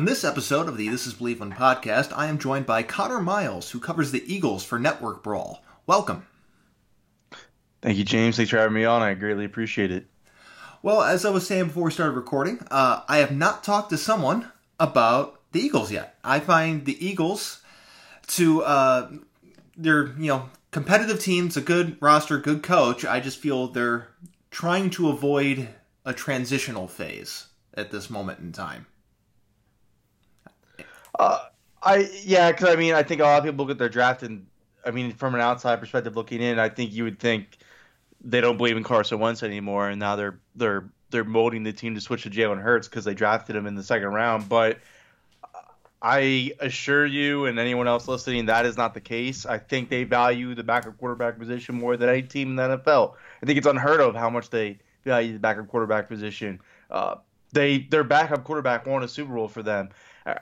On this episode of the This Is Bleav podcast, I am joined by Connor Miles, who covers the Eagles for Network Brawl. Welcome. Thank you, James. Thanks for having me on. I greatly appreciate it. Well, as I was saying before we started recording, uh, I have not talked to someone about the Eagles yet. I find the Eagles to uh, they're you know competitive teams, a good roster, good coach. I just feel they're trying to avoid a transitional phase at this moment in time. Uh, I yeah, because I mean, I think a lot of people look at their draft and I mean, from an outside perspective looking in, I think you would think they don't believe in Carson Wentz anymore, and now they're they're they're molding the team to switch to Jalen Hurts because they drafted him in the second round. But I assure you and anyone else listening, that is not the case. I think they value the backup quarterback position more than any team in the NFL. I think it's unheard of how much they value the backup quarterback position. Uh, they their backup quarterback won a Super Bowl for them. I,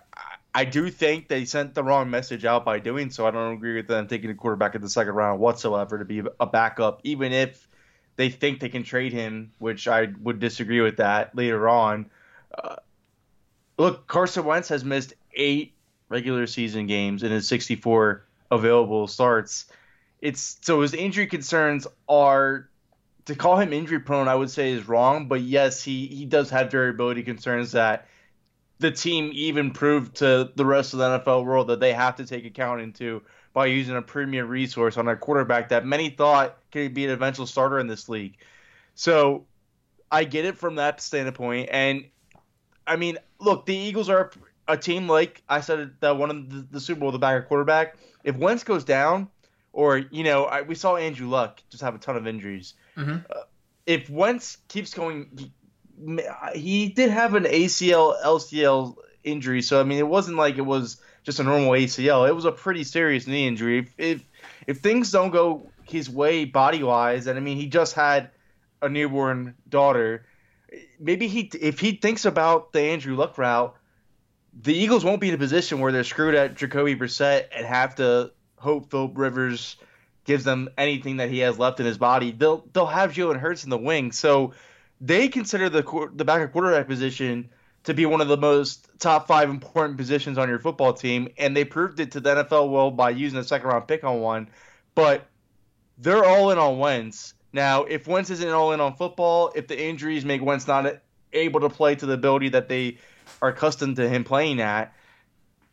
I do think they sent the wrong message out by doing so. I don't agree with them taking a quarterback in the second round whatsoever to be a backup, even if they think they can trade him, which I would disagree with that later on. Uh, look, Carson Wentz has missed eight regular season games in his 64 available starts. It's so his injury concerns are to call him injury prone. I would say is wrong, but yes, he he does have variability concerns that the team even proved to the rest of the NFL world that they have to take account into by using a premium resource on a quarterback that many thought could be an eventual starter in this league. So I get it from that standpoint. And I mean, look, the Eagles are a team like I said that won the, the Super Bowl, the backup quarterback. If Wentz goes down, or you know, I, we saw Andrew Luck just have a ton of injuries. Mm-hmm. Uh, if Wentz keeps going, he did have an ACL LCL injury, so I mean it wasn't like it was just a normal ACL. It was a pretty serious knee injury. If if, if things don't go his way body wise, and I mean he just had a newborn daughter, maybe he if he thinks about the Andrew Luck route, the Eagles won't be in a position where they're screwed at Jacoby Brissett and have to hope Philip Rivers gives them anything that he has left in his body. They'll they'll have Jalen Hurts in the wing, so they consider the the backup quarterback position to be one of the most top five important positions on your football team, and they proved it to the NFL world by using a second round pick on one. But they're all in on Wentz. Now, if Wentz isn't all in on football, if the injuries make Wentz not able to play to the ability that they are accustomed to him playing at,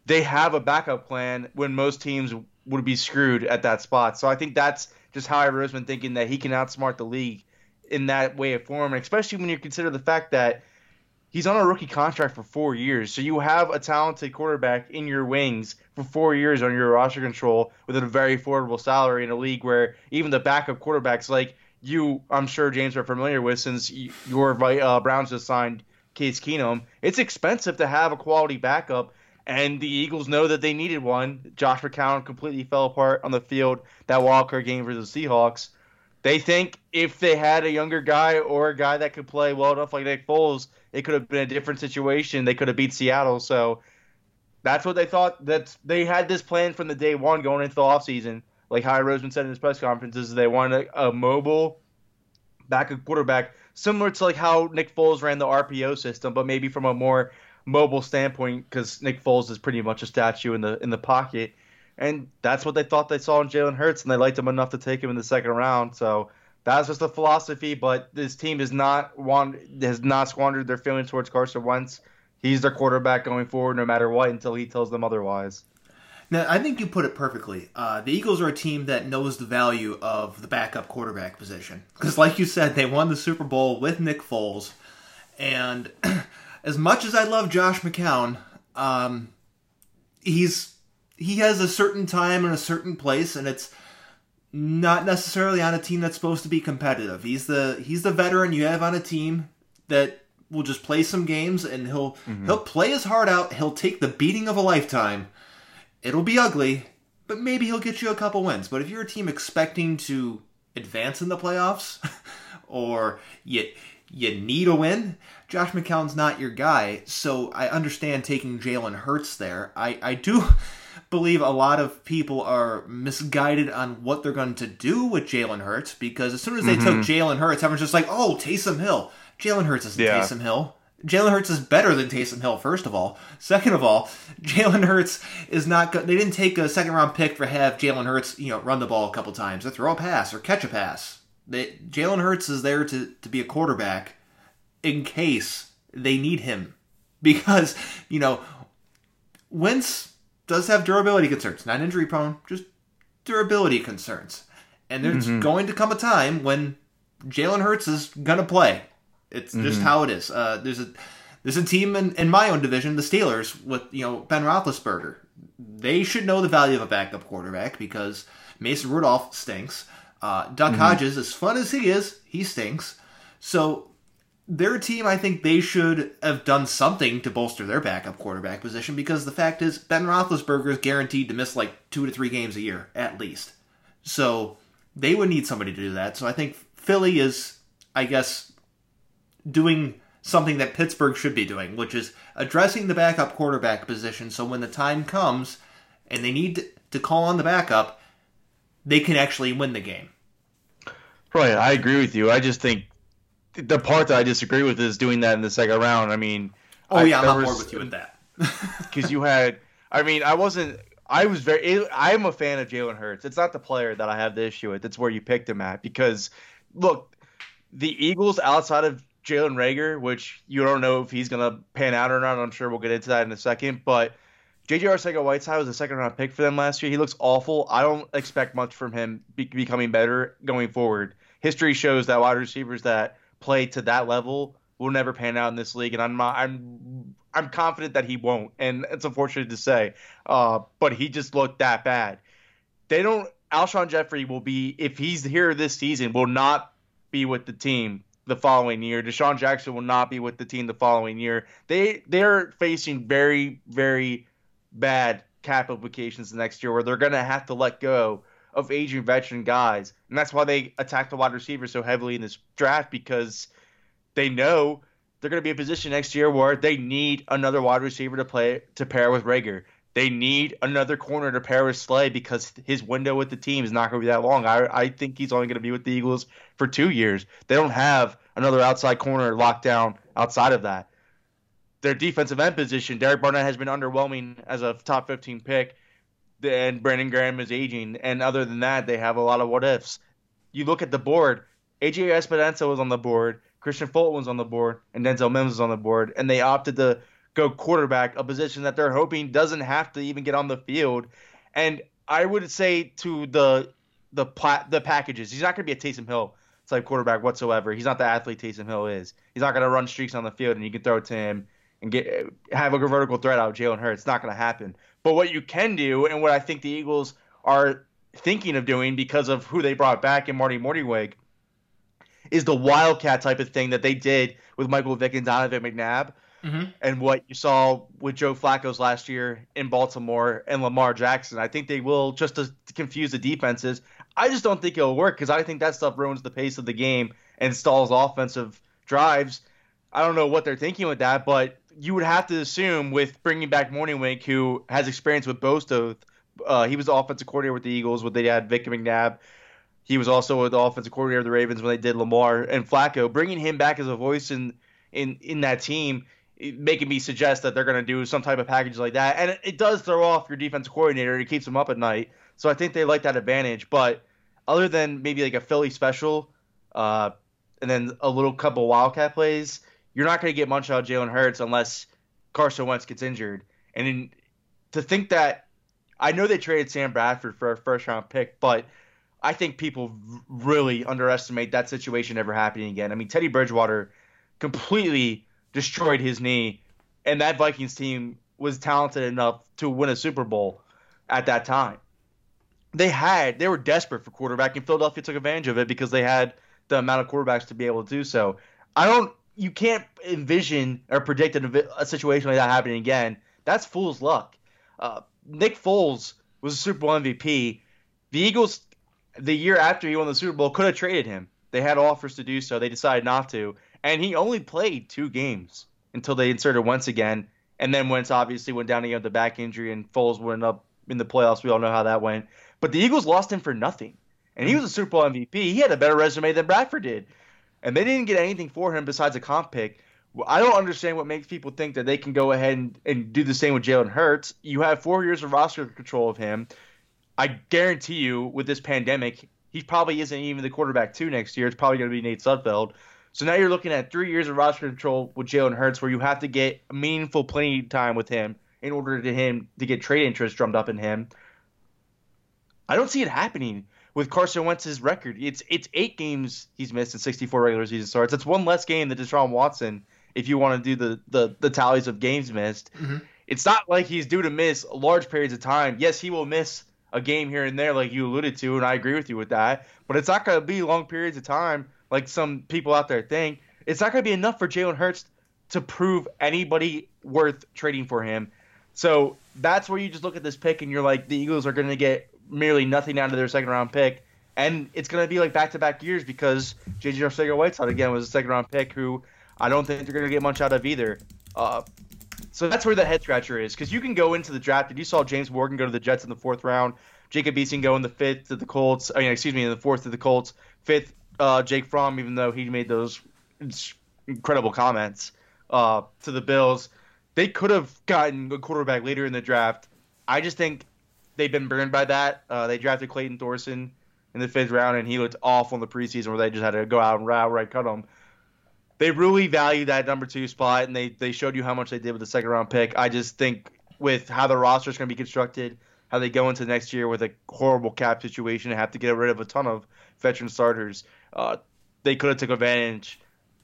they have a backup plan when most teams would be screwed at that spot. So I think that's just how I've been thinking that he can outsmart the league in that way of form, and especially when you consider the fact that he's on a rookie contract for four years. So you have a talented quarterback in your wings for four years on your roster control with a very affordable salary in a league where even the backup quarterbacks like you, I'm sure James are familiar with since your uh, Browns just signed Case Keenum. It's expensive to have a quality backup. And the Eagles know that they needed one. Josh McCown completely fell apart on the field that wildcard game for the Seahawks. They think if they had a younger guy or a guy that could play well enough like Nick Foles, it could have been a different situation. They could have beat Seattle. So that's what they thought. That they had this plan from the day one going into the offseason. Like Howie Roseman said in his press conferences, they wanted a, a mobile backup quarterback, similar to like how Nick Foles ran the RPO system, but maybe from a more mobile standpoint because Nick Foles is pretty much a statue in the in the pocket and that's what they thought they saw in Jalen Hurts, and they liked him enough to take him in the second round. So that's just the philosophy. But this team is not want has not squandered their feelings towards Carson Wentz. He's their quarterback going forward, no matter what, until he tells them otherwise. Now, I think you put it perfectly. Uh, the Eagles are a team that knows the value of the backup quarterback position because, like you said, they won the Super Bowl with Nick Foles, and as much as I love Josh McCown, um, he's he has a certain time and a certain place, and it's not necessarily on a team that's supposed to be competitive. He's the he's the veteran you have on a team that will just play some games and he'll mm-hmm. he'll play his heart out. He'll take the beating of a lifetime. It'll be ugly, but maybe he'll get you a couple wins. But if you're a team expecting to advance in the playoffs or you you need a win, Josh McCown's not your guy. So I understand taking Jalen Hurts there. I I do believe a lot of people are misguided on what they're going to do with Jalen Hurts because as soon as they mm-hmm. took Jalen Hurts, everyone's just like, "Oh, Taysom Hill." Jalen Hurts isn't yeah. Taysom Hill. Jalen Hurts is better than Taysom Hill. First of all, second of all, Jalen Hurts is not. Go- they didn't take a second round pick for have Jalen Hurts, you know, run the ball a couple times or throw a pass or catch a pass. They, Jalen Hurts is there to to be a quarterback in case they need him because you know Wentz does have durability concerns, not injury prone, just durability concerns, and there's mm-hmm. going to come a time when Jalen Hurts is gonna play it's mm-hmm. just how it is. Uh, there's a there's a team in, in my own division, the Steelers, with you know Ben Roethlisberger. They should know the value of a backup quarterback because Mason Rudolph stinks. Uh, Duck mm-hmm. Hodges, as fun as he is, he stinks. So their team, I think they should have done something to bolster their backup quarterback position because the fact is Ben Roethlisberger is guaranteed to miss like two to three games a year at least. So they would need somebody to do that. So I think Philly is, I guess, doing something that Pittsburgh should be doing, which is addressing the backup quarterback position so when the time comes and they need to call on the backup, they can actually win the game. Right, I agree with you. I just think the part that I disagree with is doing that in the second round. I mean, oh yeah, I, am on board with you with that. Because you had, I mean, I wasn't. I was very. I'm a fan of Jalen Hurts. It's not the player that I have the issue with. It's where you picked him at. Because look, the Eagles outside of Jalen Reagor, which you don't know if he's going to pan out or not. I'm sure we'll get into that in a second. But JJ Arcega Whiteside was a second round pick for them last year. He looks awful. I don't expect much from him be- becoming better going forward. History shows that wide receivers that play to that level will never pan out in this league, and I'm I'm I'm confident that he won't. And it's unfortunate to say, uh, but he just looked that bad. They don't. Alshon Jeffery will be if he's here this season will not be with the team the following year. DeSean Jackson will not be with the team the following year. They they're facing very very bad cap implications next year where they're going to have to let go of aging veteran guys. And that's why they attack the wide receivers so heavily in this draft because they know they're going to be in a position next year where they need another wide receiver to play to pair with Reagor. They need another corner to pair with Slay because his window with the team is not going to be that long. I, I think he's only going to be with the Eagles for two years. They don't have another outside corner locked down outside of that. Their defensive end position, Derek Barnett has been underwhelming as a top 15 pick, and Brandon Graham is aging. And other than that, they have a lot of what ifs. You look at the board, AJ Epenesa was on the board, Kristian Fulton was on the board, and Denzel Mims was on the board, and they opted to – go quarterback, a position that they're hoping doesn't have to even get on the field. And I would say to the the plat, the packages, he's not going to be a Taysom Hill type quarterback whatsoever. He's not the athlete Taysom Hill is. He's not going to run streaks on the field and you can throw it to him and get have a vertical threat out of Jalen Hurts. It's not going to happen. But what you can do, and what I think the Eagles are thinking of doing because of who they brought back in Marty Mornhinweg, is the wildcat type of thing that they did with Michael Vick and Donovan McNabb, mm-hmm. and what you saw with Joe Flacco's last year in Baltimore and Lamar Jackson. I think they will just to, to confuse the defenses. I just don't think it'll work because I think that stuff ruins the pace of the game and stalls offensive drives. I don't know what they're thinking with that, but you would have to assume with bringing back Mornhinweg, who has experience with both. Uh, he was the offensive coordinator with the Eagles when they had Vick McNabb. He was also the offensive coordinator of the Ravens when they did Lamar and Flacco. Bringing him back as a voice in in in that team making me suggest that they're going to do some type of package like that. And it, it, does throw off your defensive coordinator. It keeps them up at night. So I think they like that advantage. But other than maybe like a Philly special, uh, and then a little couple Wildcat plays, you're not going to get much out of Jalen Hurts unless Carson Wentz gets injured. And in, to think that, I know they traded Sam Bradford for a first round pick, but I think people really underestimate that situation ever happening again. I mean, Teddy Bridgewater completely destroyed his knee, and that Vikings team was talented enough to win a Super Bowl at that time. They had they were desperate for quarterback, and Philadelphia took advantage of it because they had the amount of quarterbacks to be able to do so. I don't. You can't envision or predict a, a situation like that happening again. That's fool's luck. Uh, Nick Foles was a Super Bowl MVP. The Eagles, the year after he won the Super Bowl, could have traded him. They had offers to do so. They decided not to and he only played two games until they inserted Wentz again, and then Wentz obviously went down again with the back injury, and Foles went up in the playoffs. We all know how that went. But the Eagles lost him for nothing, and he was a Super Bowl MVP. He had a better resume than Bradford did, and they didn't get anything for him besides a comp pick. I don't understand what makes people think that they can go ahead and, and do the same with Jalen Hurts. You have four years of roster control of him. I guarantee you, with this pandemic, he probably isn't even the quarterback two next year. It's probably going to be Nate Sudfeld. So now you're looking at three years of roster control with Jalen Hurts, where you have to get meaningful playing time with him in order to him to get trade interest drummed up in him. I don't see it happening with Carson Wentz's record. It's it's eight games he's missed in 64 regular season starts. That's one less game than Deshaun Watson. If you want to do the the, the tallies of games missed, mm-hmm. it's not like he's due to miss large periods of time. Yes, he will miss a game here and there, like you alluded to, and I agree with you with that. But it's not going to be long periods of time, like some people out there think. It's not going to be enough for Jalen Hurts to prove anybody worth trading for him. So that's where you just look at this pick and you're like, the Eagles are going to get merely nothing out of their second round pick. And it's going to be like back to back years because J.J. Arcega-Whiteside, again, was a second round pick who I don't think they're going to get much out of either. Uh, so that's where the head scratcher is because you can go into the draft and you saw James Morgan go to the Jets in the fourth round, Jacob Eason go in the fifth to the Colts. I mean, excuse me, in the fourth to the Colts. Fifth, uh, Jake Fromm, even though he made those incredible comments uh, to the Bills, they could have gotten a quarterback later in the draft. I just think they've been burned by that. Uh, they drafted Clayton Thorson in the fifth round, and he looked awful in the preseason where they just had to go out and outright cut him. They really value that number two spot, and they, they showed you how much they did with the second round pick. I just think with how the roster is going to be constructed, how they go into next year with a horrible cap situation and have to get rid of a ton of veteran starters, uh, they could have took advantage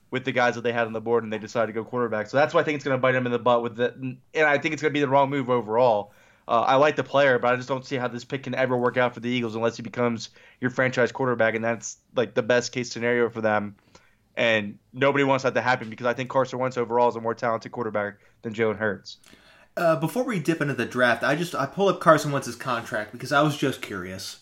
with the guys that they had on the board, and they decided to go quarterback. So that's why I think it's going to bite them in the butt with that, and I think it's going to be the wrong move overall. Uh, I like the player, but I just don't see how this pick can ever work out for the Eagles unless he becomes your franchise quarterback, and that's like the best case scenario for them. And nobody wants that to happen because I think Carson Wentz overall is a more talented quarterback than Jalen Hurts. Uh, before we dip into the draft, I just I pulled up Carson Wentz's contract because I was just curious.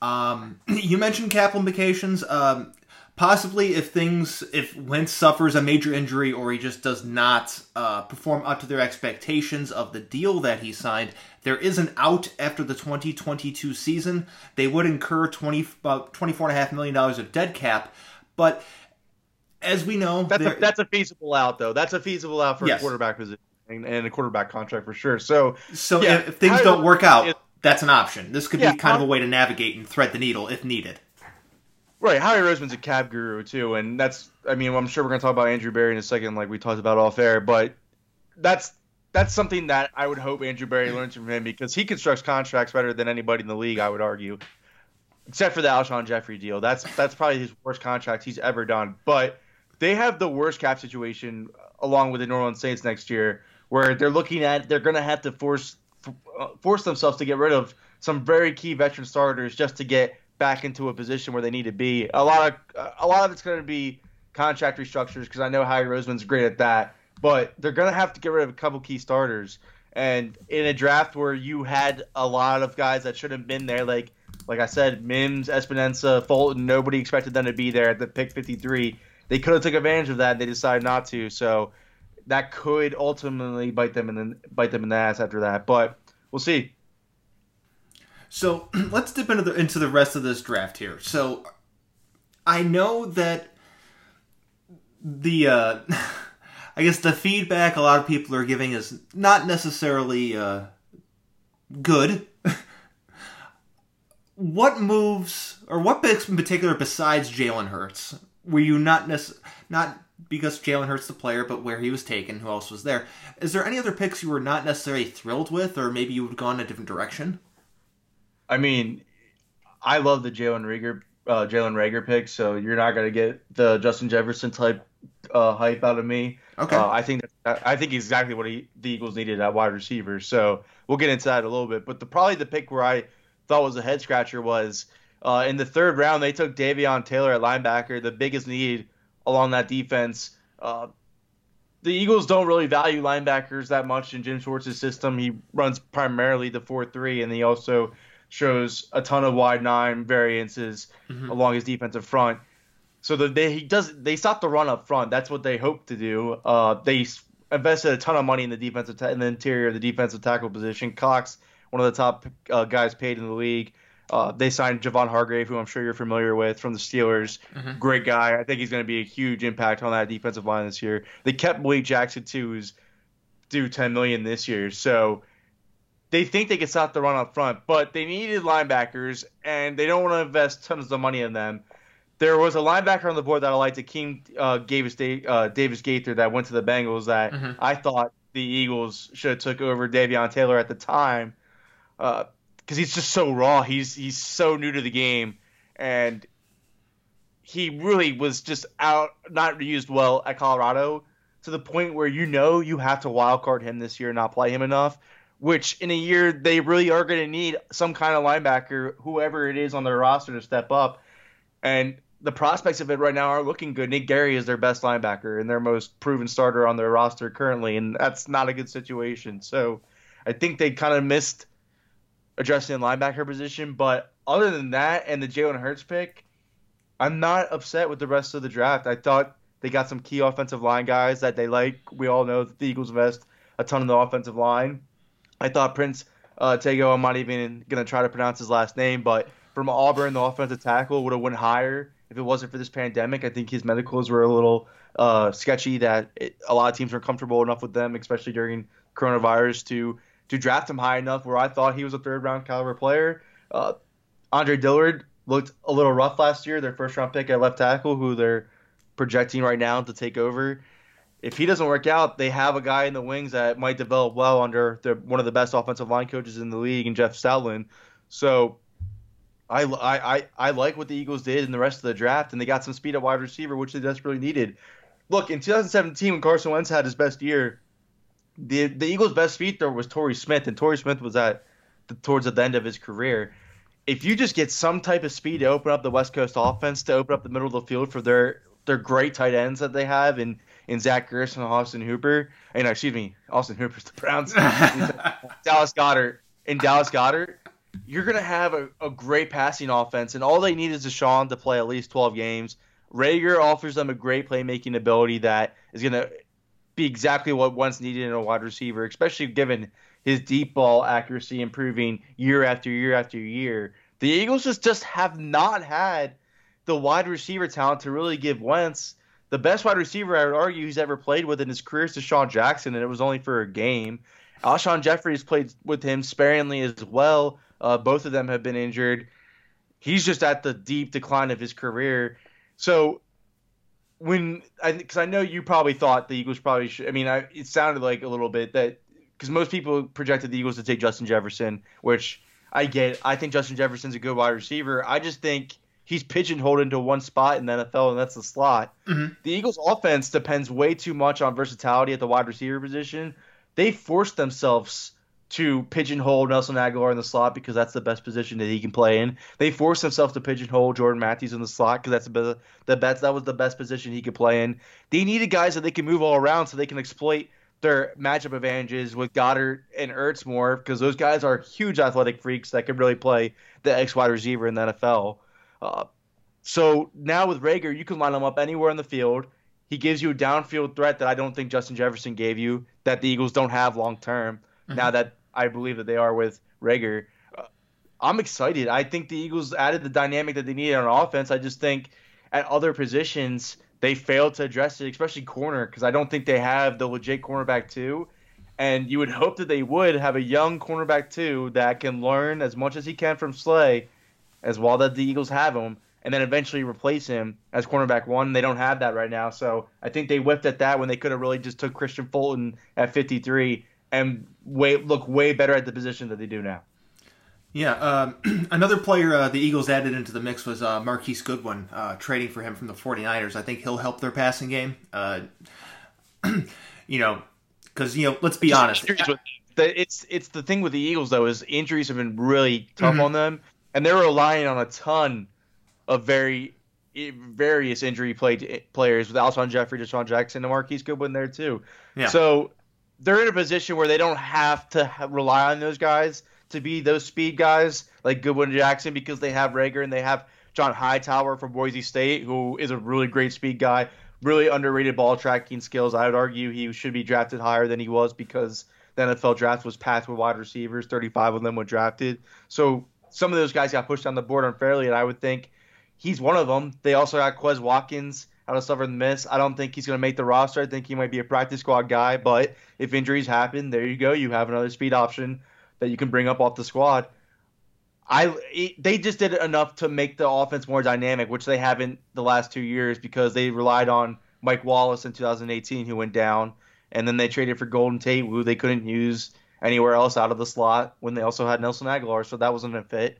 Um, you mentioned cap implications. Um, possibly if things if Wentz suffers a major injury or he just does not uh, perform up to their expectations of the deal that he signed, there is an out after the 2022 season. They would incur 20 about 24 and a half million dollars of dead cap, but as we know, that's a, that's a feasible out though. That's a feasible out for yes. a quarterback position and, a quarterback contract for sure. So so yeah, if, things don't work out, that's an option. This could yeah, be kind of a way to navigate and thread the needle if needed. Right, Howie Roseman's a cab guru too, and that's I mean I'm sure we're gonna talk about Andrew Berry in a second, like we talked about off air, but that's that's something that I would hope Andrew Berry learns from him because he constructs contracts better than anybody in the league, I would argue, except for the Alshon Jeffery deal. That's that's probably his worst contract he's ever done. But they have the worst cap situation along with the New Orleans Saints next year, where they're looking at they're gonna have to force uh, force themselves to get rid of some very key veteran starters just to get back into a position where they need to be. A lot of a lot of it's going to be contract restructures because I know Howie Roseman's great at that. But they're going to have to get rid of a couple key starters. And in a draft where you had a lot of guys that shouldn't have been there, like like I said, Mims, Epenesa, Fulton, nobody expected them to be there at the pick 53. They could have took advantage of that. They decided not to. So that could ultimately bite them in the, bite them in the ass after that. But we'll see. So let's dip into the into the rest of this draft here. So I know that the uh, I guess the feedback a lot of people are giving is not necessarily uh, good. what moves or what picks in particular besides Jalen Hurts were you not necess- not because Jalen Hurts the player, but where he was taken, who else was there? Is there any other picks you were not necessarily thrilled with, or maybe you would have gone a different direction? I mean, I love the Jalen Reagor uh, Jalen Reagor pick, so you're not gonna get the Justin Jefferson type uh, hype out of me. Okay. Uh, I think that, I think exactly what he, the Eagles needed at wide receiver. So we'll get into that a little bit. But the probably the pick where I thought was a head scratcher was uh, in the third round they took Davion Taylor at linebacker, the biggest need along that defense. Uh, the Eagles don't really value linebackers that much in Jim Schwartz's system. He runs primarily the four three, and he also shows a ton of wide nine variances mm-hmm. along his defensive front. So the, they he does they stop the run up front. That's what they hope to do. Uh, they invested a ton of money in the defensive ta- in the interior of the defensive tackle position. Cox, one of the top uh, guys paid in the league. Uh, they signed Javon Hargrave, who I'm sure you're familiar with from the Steelers. Mhm. Great guy. I think he's going to be a huge impact on that defensive line this year. They kept Malik Jackson too, who's due 10 million this year. So they think they can stop the run up front, but they needed linebackers, and they don't want to invest tons of money in them. There was a linebacker on the board that I liked, Akeem uh, Davis, uh, Davis Gaither, that went to the Bengals. That Mhm. I thought the Eagles should have took over Davion Taylor at the time, because he's just so raw. He's he's so new to the game, and he really was just out, not used well at Colorado to the point where you know you have to wild card him this year and not play him enough. Which in a year they really are going to need some kind of linebacker, whoever it is on their roster, to step up. And the prospects of it right now are looking good. Nick Gary is their best linebacker and their most proven starter on their roster currently, and that's not a good situation. So I think they kind of missed addressing the linebacker position. But other than that and the Jalen Hurts pick, I'm not upset with the rest of the draft. I thought they got some key offensive line guys that they like. We all know that the Eagles invest a ton in the offensive line. I thought Prince uh, Tego, I'm not even going to try to pronounce his last name, but from Auburn, the offensive tackle would have went higher if it wasn't for this pandemic. I think his medicals were a little uh, sketchy that it, a lot of teams weren't comfortable enough with them, especially during coronavirus, to to draft him high enough where I thought he was a third round caliber player. Uh, Andre Dillard looked a little rough last year, their first round pick at left tackle, who they're projecting right now to take over. If he doesn't work out, they have a guy in the wings that might develop well under the, one of the best offensive line coaches in the league, and Jeff Stoutland. So I, I, I, like what the Eagles did in the rest of the draft, and they got some speed at wide receiver, which they desperately needed. Look, in 2017, when Carson Wentz had his best year, the the Eagles' best speed was Torrey Smith, and Torrey Smith was at the, towards the end of his career. If you just get some type of speed to open up the West Coast offense, to open up the middle of the field for their their great tight ends that they have in, in Zach Ertz and Austin Hooper, and excuse me, Austin Hooper's the Browns, Dallas Goedert, and Dallas Goedert, you're gonna have a, a great passing offense, and all they need is Deshaun to play at least 12 games. Reagor offers them a great playmaking ability that is gonna be exactly what Wentz needed in a wide receiver, especially given his deep ball accuracy improving year after year after year. The Eagles just, just have not had the wide receiver talent to really give Wentz the best wide receiver I would argue he's ever played with in his career is DeSean Jackson, and it was only for a game. Alshon Jeffries played with him sparingly as well. Uh, both of them have been injured. He's just at the deep decline of his career. So when I because I know you probably thought the Eagles probably should. I mean, I, it sounded like a little bit that because most people projected the Eagles to take Justin Jefferson, which I get. I think Justin Jefferson's a good wide receiver. I just think he's pigeonholed into one spot in the NFL, and that's the slot. Mhm. The Eagles' offense depends way too much on versatility at the wide receiver position. They forced themselves to pigeonhole Nelson Agholor in the slot because that's the best position that he can play in. They forced themselves to pigeonhole Jordan Matthews in the slot because that's the best, the best that was the best position he could play in. They needed guys that they can move all around so they can exploit their matchup advantages with Goedert and Ertz more because those guys are huge athletic freaks that can really play the X wide receiver in the NFL. Uh, so now with Reagor, you can line him up anywhere in the field. He gives you a downfield threat that I don't think Justin Jefferson gave you, that the Eagles don't have long term. Now that I believe that they are with Reagor, uh, I'm excited. I think the Eagles added the dynamic that they needed on offense. I just think at other positions they failed to address it, especially corner, because I don't think they have the legit cornerback too. And you would hope that they would have a young cornerback too that can learn as much as he can from Slay, as well that the Eagles have him, and then eventually replace him as cornerback one. They don't have that right now, so I think they whiffed at that when they could have really just took Kristian Fulton at 53 and way look way better at the position that they do now. Yeah, um, another player uh, the Eagles added into the mix was uh, Marquise Goodwin, uh, trading for him from the 49ers. I think he'll help their passing game. Uh, you know, because, you know, let's be honest. The, it's it's the thing with the Eagles though is injuries have been really tough Mhm. on them, and they're relying on a ton of very various injury play, players with Alshon Jeffery, DeSean Jackson, and Marquise Goodwin there too. Yeah. So they're in a position where they don't have to rely on those guys to be those speed guys like Goodwin Jackson because they have Reagor and they have John Hightower from Boise State, who is a really great speed guy, really underrated ball tracking skills. I would argue he should be drafted higher than he was because the NFL draft was packed with wide receivers. 35 of them were drafted. So some of those guys got pushed down the board unfairly, and I would think he's one of them. They also got Quez Watkins out of Southern Miss. I don't think he's going to make the roster. I think he might be a practice squad guy, but if injuries happen, there you go. You have another speed option that you can bring up off the squad. I they just did enough to make the offense more dynamic, which they haven't the last two years because they relied on Mike Wallace in 2018, who went down, and then they traded for Golden Tate, who they couldn't use anywhere else out of the slot when they also had Nelson Agholor, so that wasn't a fit.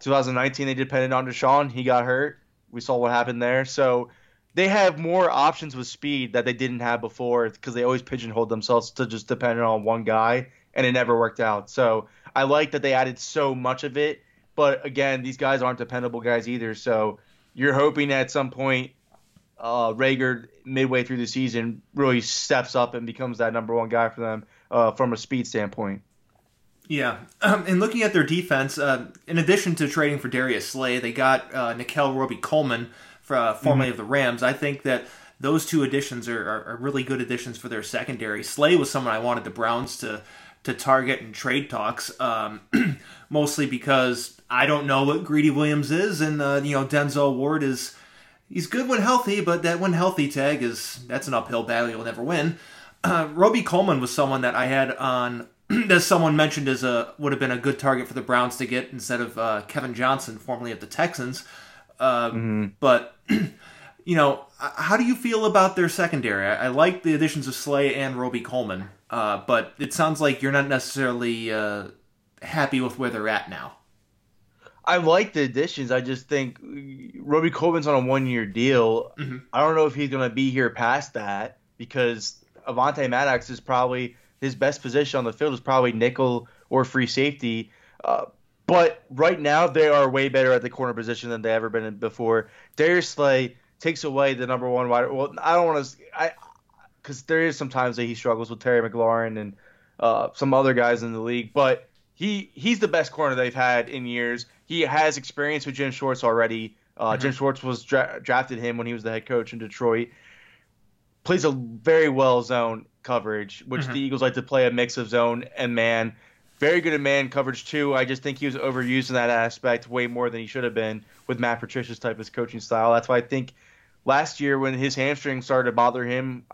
2019, they depended on DeSean. He got hurt. We saw what happened there. So they have more options with speed that they didn't have before because they always pigeonholed themselves to just depending on one guy, and it never worked out. So I like that they added so much of it. But again, these guys aren't dependable guys either. So you're hoping at some point uh, Reagor midway through the season really steps up and becomes that number one guy for them uh, from a speed standpoint. Yeah, um, and looking at their defense, uh, in addition to trading for Darius Slay, they got uh, Nickell Robey-Coleman, for, uh, formerly mm-hmm. of the Rams. I think that those two additions are, are, are, really good additions for their secondary. Slay was someone I wanted the Browns to to target in trade talks, um, mostly because I don't know what Greedy Williams is, and uh, you know Denzel Ward is he's good when healthy, but that when healthy tag is that's an uphill battle you'll never win. Uh, Robey-Coleman was someone that I had on as someone mentioned as a would have been a good target for the Browns to get instead of uh, Kevin Johnson, formerly of the Texans. Uh, mm-hmm. But you know, how do you feel about their secondary? I, I like the additions of Slay and Robey-Coleman, uh, but it sounds like you're not necessarily uh, happy with where they're at now. I like the additions. I just think Robey-Coleman's on a one-year deal. Mm-hmm. I don't know if he's going to be here past that because Avonte Maddox is probably his best position on the field is probably nickel or free safety. Uh, but right now they are way better at the corner position than they ever been before. Darius Slay takes away the number one wide. Well, I don't want to. I because there is sometimes that he struggles with Terry McLaurin and uh, some other guys in the league, but he he's the best corner they've had in years. He has experience with Jim Schwartz already. Uh, mm-hmm. Jim Schwartz was dra- drafted him when he was the head coach in Detroit. Plays a very well zone coverage, which mm-hmm. the Eagles like to play a mix of zone and man. Very good at man coverage too. I just think he was overused in that aspect way more than he should have been with Matt Patricia's type of coaching style. That's why I think last year when his hamstring started to bother him,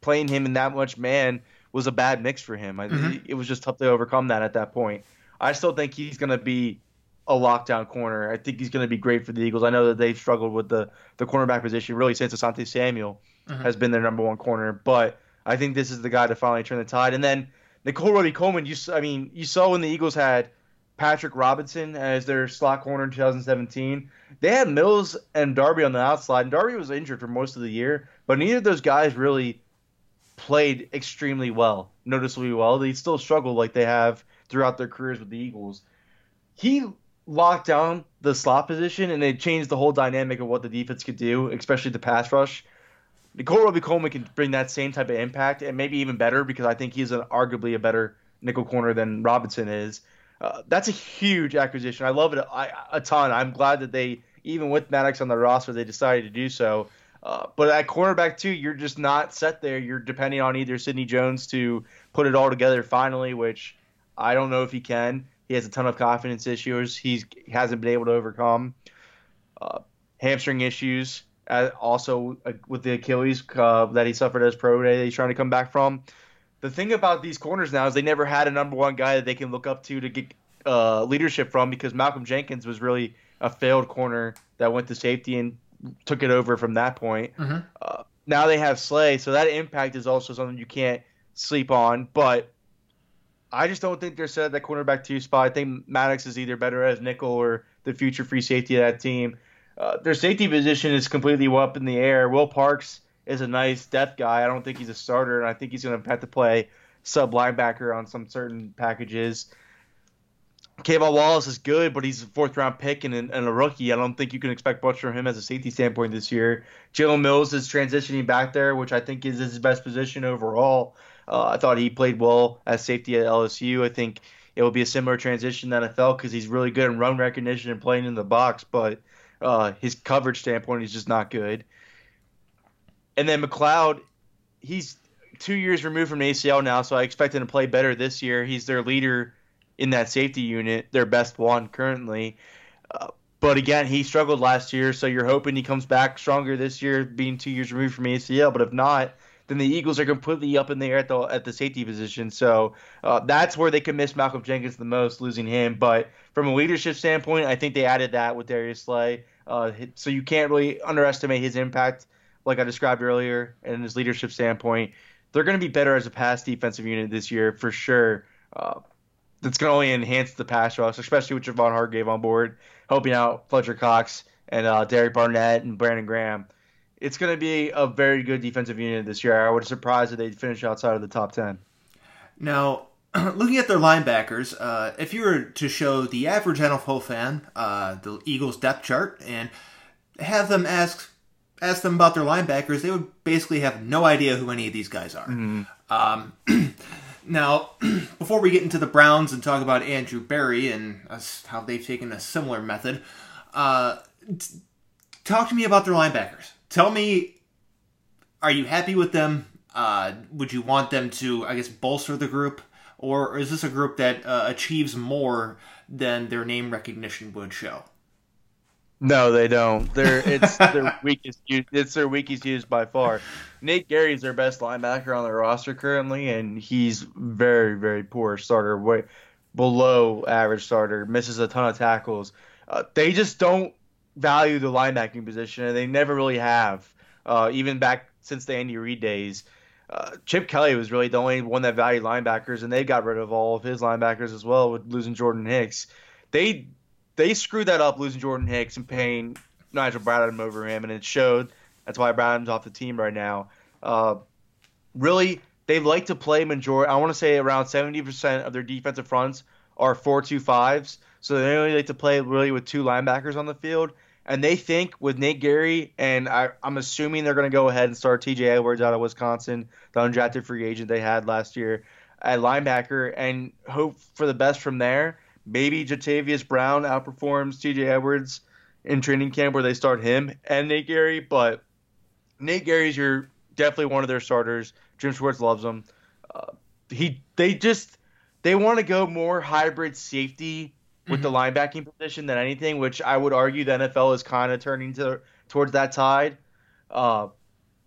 playing him in that much man was a bad mix for him. Mm-hmm. It was just tough to overcome that at that point. I still think he's going to be a lockdown corner. I think he's going to be great for the Eagles. I know that they've struggled with the the cornerback position really since Asante Samuel mm-hmm. has been their number one corner, but I think this is the guy to finally turn the tide. And then Nickell Robey-Coleman, you I mean, you saw when the Eagles had Patrick Robinson as their slot corner in 2017. They had Mills and Darby on the outside, and Darby was injured for most of the year, but neither of those guys really played extremely well, noticeably well. They still struggled like they have throughout their careers with the Eagles. He locked down the slot position, and it changed the whole dynamic of what the defense could do, especially the pass rush. Nickell Robey-Coleman can bring that same type of impact, and maybe even better because I think he's an, arguably a better nickel corner than Robinson is. Uh, that's a huge acquisition. I love it a, a, ton. I'm glad that they, even with Maddox on the roster, they decided to do so. Uh, but at cornerback too, you're just not set there. You're depending on either Sidney Jones to put it all together finally, which I don't know if he can. He has a ton of confidence issues. He hasn't been able to overcome uh, hamstring issues. Also uh, with the Achilles uh, that he suffered as pro day, he's trying to come back from. The thing about these corners now is they never had a number one guy that they can look up to to get uh, leadership from because Malcolm Jenkins was really a failed corner that went to safety and took it over from that point. Mm-hmm. Uh, now they have Slay, so that impact is also something you can't sleep on. But I just don't think they're set at that cornerback two spot. I think Maddox is either better as nickel or the future free safety of that team. Uh, their safety position is completely up in the air. Will Parks is a nice depth guy. I don't think he's a starter, and I think he's going to have to play sub linebacker on some certain packages. K'Von Wallace is good, but he's a fourth round pick and, and, a rookie. I don't think you can expect much from him as a safety standpoint this year. Jalen Mills is transitioning back there, which I think is his best position overall. Uh, I thought he played well as safety at LSU. I think it will be a similar transition to NFL because he's really good in run recognition and playing in the box, but uh, his coverage standpoint is just not good. And then McLeod, he's two years removed from ACL now, so I expect him to play better this year. He's their leader in that safety unit, their best one currently. Uh, but again, he struggled last year, so you're hoping he comes back stronger this year, being two years removed from ACL. But if not, then the Eagles are completely up in the air at the at the safety position. So uh, that's where they can miss Malcolm Jenkins the most, losing him. But from a leadership standpoint, I think they added that with Darius Slay. Uh, so you can't really underestimate his impact, like I described earlier, and his leadership standpoint. They're going to be better as a pass defensive unit this year for sure. Uh, that's going to only enhance the pass rush, especially with Javon Hargrave on board, helping out Fletcher Cox and uh, Derek Barnett and Brandon Graham. It's going to be a very good defensive unit this year. I would be surprised if they finish outside of the top 10. Now, looking at their linebackers, uh, if you were to show the average NFL fan uh, the Eagles depth chart and have them ask ask them about their linebackers, they would basically have no idea who any of these guys are. Mm-hmm. Um, now, before we get into the Browns and talk about Andrew Berry and how they've taken a similar method, uh, t- talk to me about their linebackers. Tell me, are you happy with them? Uh, would you want them to, I guess, bolster the group? Or is this a group that uh, achieves more than their name recognition would show? No, they don't. They're it's their weakest. It's their weakest use by far. Nate Gerry is their best linebacker on their roster currently, and he's very, very poor starter, way below average starter. Misses a ton of tackles. Uh, they just don't value the linebacking position, and they never really have. Uh, even back since the Andy Reid days, uh, Chip Kelly was really the only one that valued linebackers, and they got rid of all of his linebackers as well with losing Jordan Hicks. They they screwed that up losing Jordan Hicks and paying Nigel Bradham over him, and it showed. That's why Bradham's off the team right now. Uh, really, they like to play majority. I want to say around 70% of their defensive fronts are 4-2-5s. So they only like to play really with two linebackers on the field. And they think with Nate Gerry, and I, am assuming they're going to go ahead and start TJ Edwards out of Wisconsin, the undrafted free agent they had last year at linebacker, and hope for the best from there. Maybe Jatavis Brown outperforms TJ Edwards in training camp where they start him and Nate Gerry, but Nate Gerry's your definitely one of their starters. Jim Schwartz loves him. Uh, he they just they want to go more hybrid safety with mm-hmm. the linebacking position than anything, which I would argue the NFL is kind of turning to towards that tide. Uh,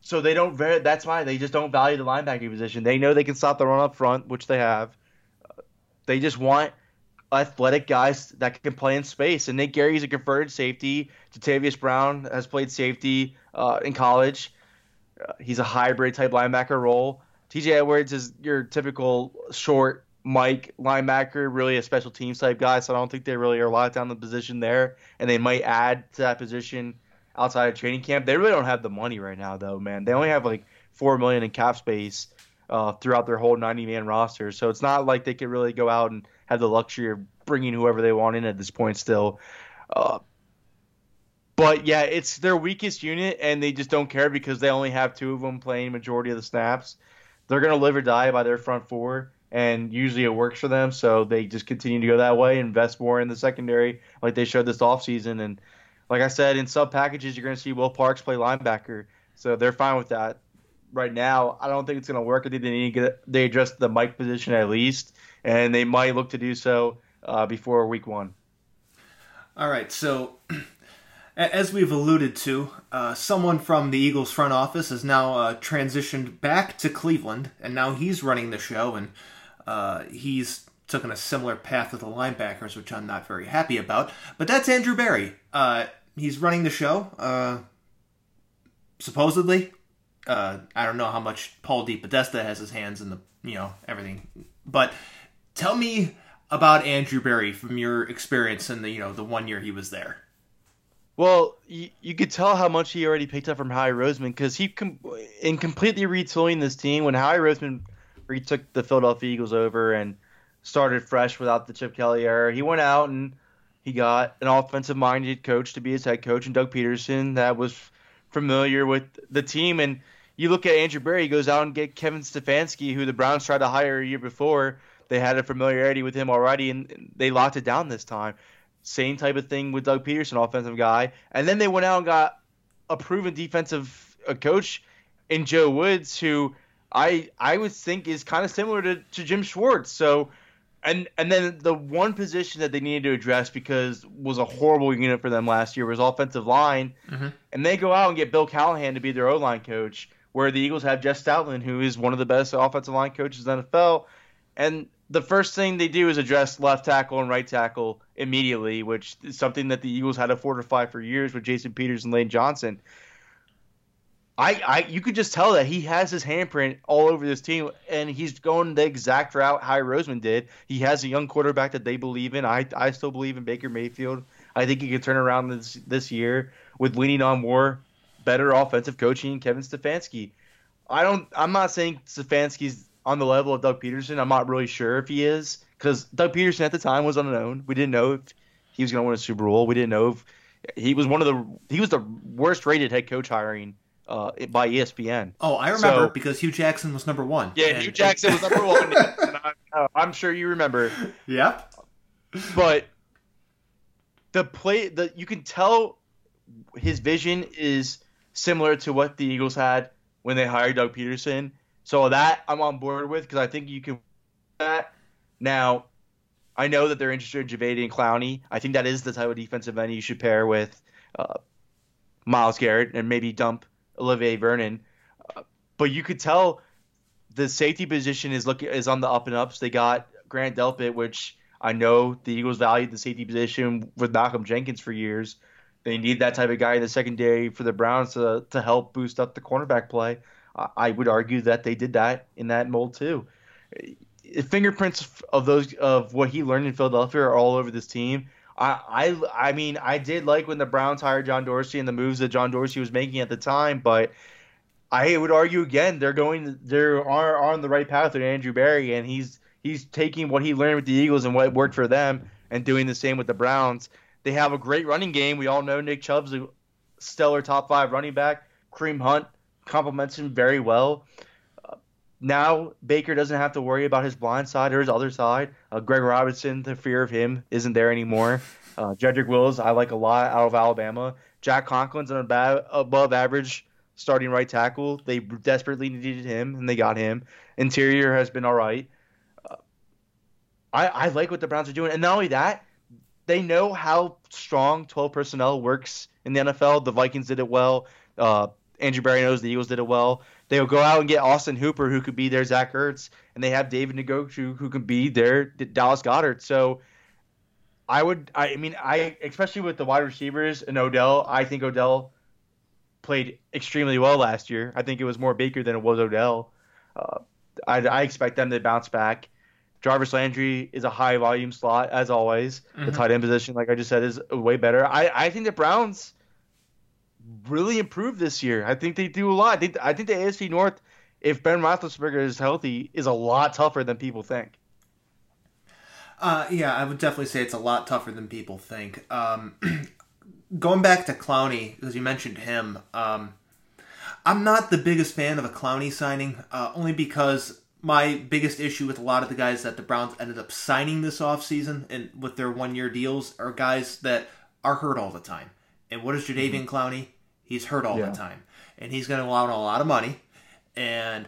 so they don't. Very, that's why they just don't value the linebacking position. They know they can stop the run up front, which they have. Uh, they just want athletic guys that can play in space. And Nate Gerry's a converted safety. Jatavis Brown has played safety uh, in college. Uh, he's a hybrid type linebacker role. TJ Edwards is your typical short Mike linebacker, really a special teams type guy. So I don't think they really are locked down the position there, and they might add to that position outside of training camp. They really don't have the money right now, though, man. They only have like four million in cap space uh, throughout their whole 90 man roster, so it's not like they could really go out and have the luxury of bringing whoever they want in at this point. Still. Uh, but yeah, it's their weakest unit, and they just don't care because they only have two of them playing majority of the snaps. They're gonna live or die by their front four, and usually it works for them. So they just continue to go that way, invest more in the secondary, like they showed this offseason. And like I said, in sub packages, you're gonna see Will Parks play linebacker, so they're fine with that. Right now, I don't think it's gonna work. I think they need to get they address the Mike position at least, and they might look to do so uh, before week one. All right, so as we've alluded to, uh, someone from the Eagles front office has now uh, transitioned back to Cleveland, and now he's running the show, and uh, he's taken a similar path with the linebackers, which I'm not very happy about. But that's Andrew Berry. Uh, he's running the show, uh, supposedly. Uh, I don't know how much Paul DePodesta has his hands in the, you know, everything. But tell me about Andrew Berry from your experience in the, you know, the one year he was there. Well, you, you could tell how much he already picked up from Howie Roseman because he, com- in completely retooling this team, when Howie Roseman retook the Philadelphia Eagles over and started fresh without the Chip Kelly era, he went out and he got an offensive minded coach to be his head coach, and Doug Pederson that was familiar with the team. And you look at Andrew Berry, he goes out and get Kevin Stefanski, who the Browns tried to hire a year before. They had a familiarity with him already, and they locked it down this time. Same type of thing with Doug Pederson, offensive guy. And then they went out and got a proven defensive uh, coach in Joe Woods, who I I would think is kind of similar to, to Jim Schwartz. So and and then the one position that they needed to address because was a horrible unit for them last year was offensive line, mm-hmm. and they go out and get Bill Callahan to be their O line coach, where the Eagles have Jeff Stoutland, who is one of the best offensive line coaches in the NFL, and the first thing they do is address left tackle and right tackle immediately, which is something that the Eagles had to fortify for years with Jason Peters and Lane Johnson. I, I, you could just tell that he has his handprint all over this team, and he's going the exact route Howie Roseman did. He has a young quarterback that they believe in. I, I still believe in Baker Mayfield. I think he can turn around this this year with leaning on more better offensive coaching. Kevin Stefanski. I don't. I'm not saying Stefanski's on the level of Doug Pederson. I'm not really sure if he is because Doug Pederson at the time was unknown. We didn't know if he was going to win a Super Bowl. We didn't know if he was one of the he was the worst rated head coach hiring uh, by ESPN. Oh, I remember so, because Hue Jackson was number one. Yeah, and, Hue Jackson was number one. I, am sure you remember. Yep. But the play, the you can tell his vision is similar to what the Eagles had when they hired Doug Pederson. So that I'm on board with because I think you can that. Now, I know that they're interested in Jadeveon Clowney. I think that is the type of defensive end you should pair with uh, Myles Garrett and maybe dump Olivier Vernon. Uh, but you could tell the safety position is look is on the up and ups. They got Grant Delpit, which I know the Eagles valued the safety position with Malcolm Jenkins for years. They need that type of guy in the secondary for the Browns to, to help boost up the cornerback play. I would argue that they did that in that mold too. Fingerprints of those of what he learned in Philadelphia are all over this team. I, I I mean I did like when the Browns hired John Dorsey and the moves that John Dorsey was making at the time, but I would argue again they're going they're are on the right path with Andrew Berry and he's he's taking what he learned with the Eagles and what worked for them and doing the same with the Browns. They have a great running game. We all know Nick Chubb's a stellar top five running back. Kareem Hunt complements him very well now Baker doesn't have to worry about his blind side or his other side. Uh, Greg Robinson, the fear of him isn't there anymore. Uh, Jedrick Wills, I like a lot out of Alabama. Jack Conklin's an above average starting right tackle. They desperately needed him, and they got him. Interior has been all right. Uh, I, I like what the Browns are doing, and not only that, they know how strong 12 personnel works in the NFL. The Vikings did it well. Uh, Andrew Berry knows the Eagles did it well. They'll go out and get Austin Hooper, who could be their Zach Ertz, and they have David Njoku, who can be their Dallas Goedert. So I would, I mean, I especially with the wide receivers and Odell, I think Odell played extremely well last year. I think it was more Baker than it was Odell. Uh, I, I, expect them to bounce back. Jarvis Landry is a high volume slot as always. Mm-hmm. The tight end position, like I just said, is way better. I, I think the Browns really improved this year. I think they do a lot. I think I think the AFC North, if Ben Roethlisberger is healthy, is a lot tougher than people think. Uh, yeah, I would definitely say it's a lot tougher than people think. Um, going back to Clowney, because you mentioned him, um, I'm not the biggest fan of a Clowney signing, uh, only because my biggest issue with a lot of the guys that the Browns ended up signing this offseason and with their one year deals are guys that are hurt all the time. And what is Jadeveon mm-hmm. Clowney? He's hurt all yeah. the time, and he's going to allow a lot of money. And